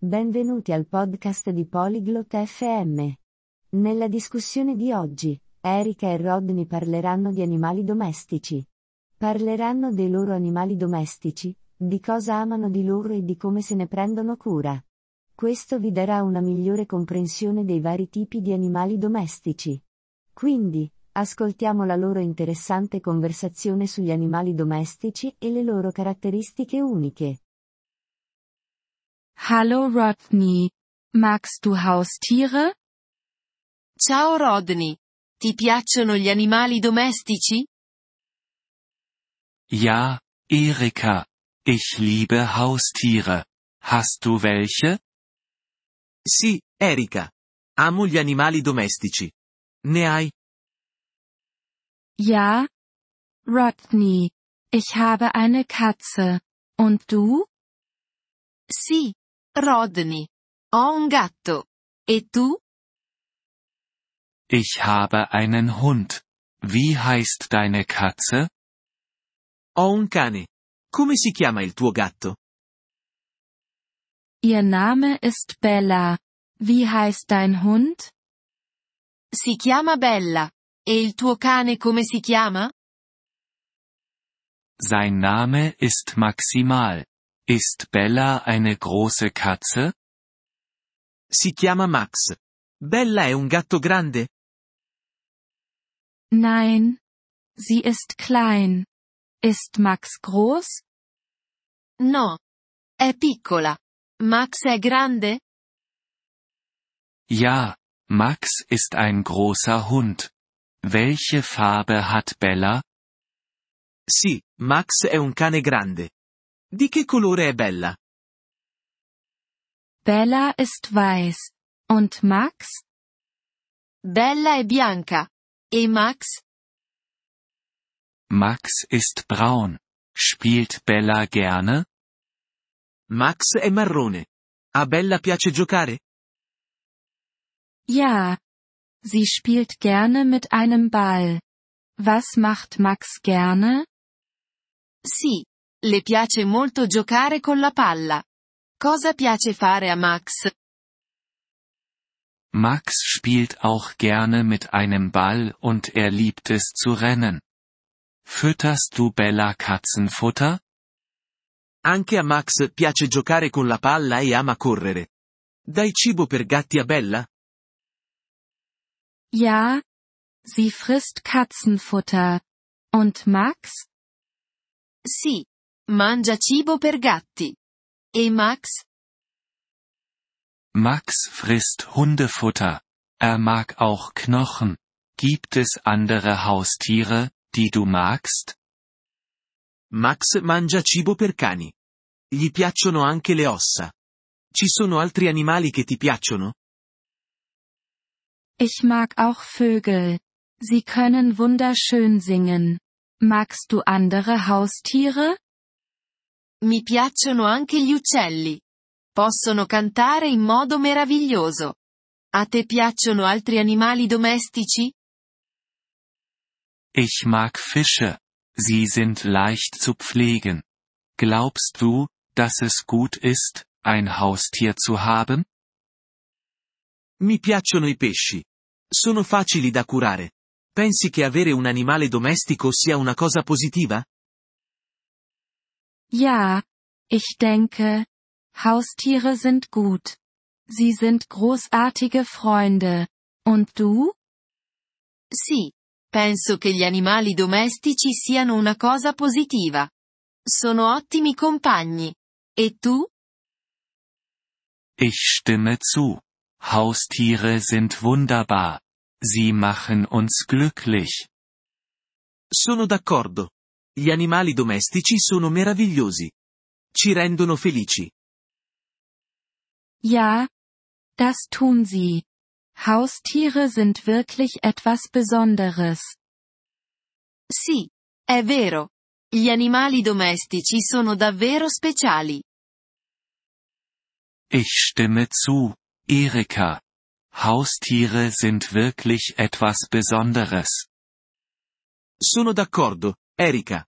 Benvenuti al podcast di Polyglot FM. Nella discussione di oggi, Erika e Rodney parleranno di animali domestici. Parleranno dei loro animali domestici, di cosa amano di loro e di come se ne prendono cura. Questo vi darà una migliore comprensione dei vari tipi di animali domestici. Quindi, ascoltiamo la loro interessante conversazione sugli animali domestici e le loro caratteristiche uniche. Hallo Rodney. Magst du Haustiere? Ciao Rodney. Ti piacciono gli animali domestici? Ja, Erika. Ich liebe Haustiere. Hast du welche? Sì, Erika. Amo gli animali domestici. Ne hai? Ja. Rodney. Ich habe eine Katze. Und du? Sì, Rodney. Ho un gatto. E tu? Ich habe einen Hund. Wie heißt deine Katze? Ho un cane. Come si chiama il tuo gatto? Ihr Name ist Bella. Wie heißt dein Hund? Si chiama Bella. E il tuo cane come si chiama? Sein Name ist Maximal. Ist Bella eine große Katze? Si chiama Max. Bella è un gatto grande? Nein. Sie ist klein. Ist Max groß? No. È piccola. Max è grande? Ja, Max ist ein großer Hund. Welche Farbe hat Bella? Sì, Max è un cane grande. Di che colore è Bella? Bella ist weiß. Und Max? Bella è bianca. E Max? Max ist braun. Spielt Bella gerne? Max è marrone. A Bella piace giocare? Ja. Sie spielt gerne mit einem Ball. Was macht Max gerne? Sì. Le piace molto giocare con la palla. Cosa piace fare a Max? Max spielt auch gerne mit einem Ball und er liebt es zu rennen. Fütterst du Bella Katzenfutter? Anche a Max piace giocare con la palla e ama correre. Dai cibo per gatti a Bella? Ja. Sie frisst Katzenfutter. Und Max? Sì. Mangia cibo per gatti. E Max? Max frisst Hundefutter. Er mag auch Knochen. Gibt es andere Haustiere, die du magst? Max mangia cibo per cani. Gli piacciono anche le ossa. Ci sono altri animali che ti piacciono? Ich mag auch Vögel. Sie können wunderschön singen. Magst du andere Haustiere? Mi piacciono anche gli uccelli. Possono cantare in modo meraviglioso. A te piacciono altri animali domestici? Ich mag Fische. Sie sind leicht zu pflegen. Glaubst du, dass es gut ist, ein Haustier zu haben? Mi piacciono i pesci. Sono facili da curare. Pensi che avere un animale domestico sia una cosa positiva? Ja. Ich denke, Haustiere sind gut. Sie sind großartige Freunde. Und du? Sì. Penso che gli animali domestici siano una cosa positiva. Sono ottimi compagni. E tu? Ich stimme zu. Haustiere sind wunderbar. Sie machen uns glücklich. Sono d'accordo. Gli animali domestici sono meravigliosi. Ci rendono felici. Ja. Das tun sie. Haustiere sind wirklich etwas Besonderes. Sì. È vero. Gli animali domestici sono davvero speciali. Ich stimme zu, Erika. Haustiere sind wirklich etwas Besonderes. Sono d'accordo, Erika.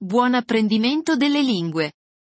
buon apprendimento delle lingue.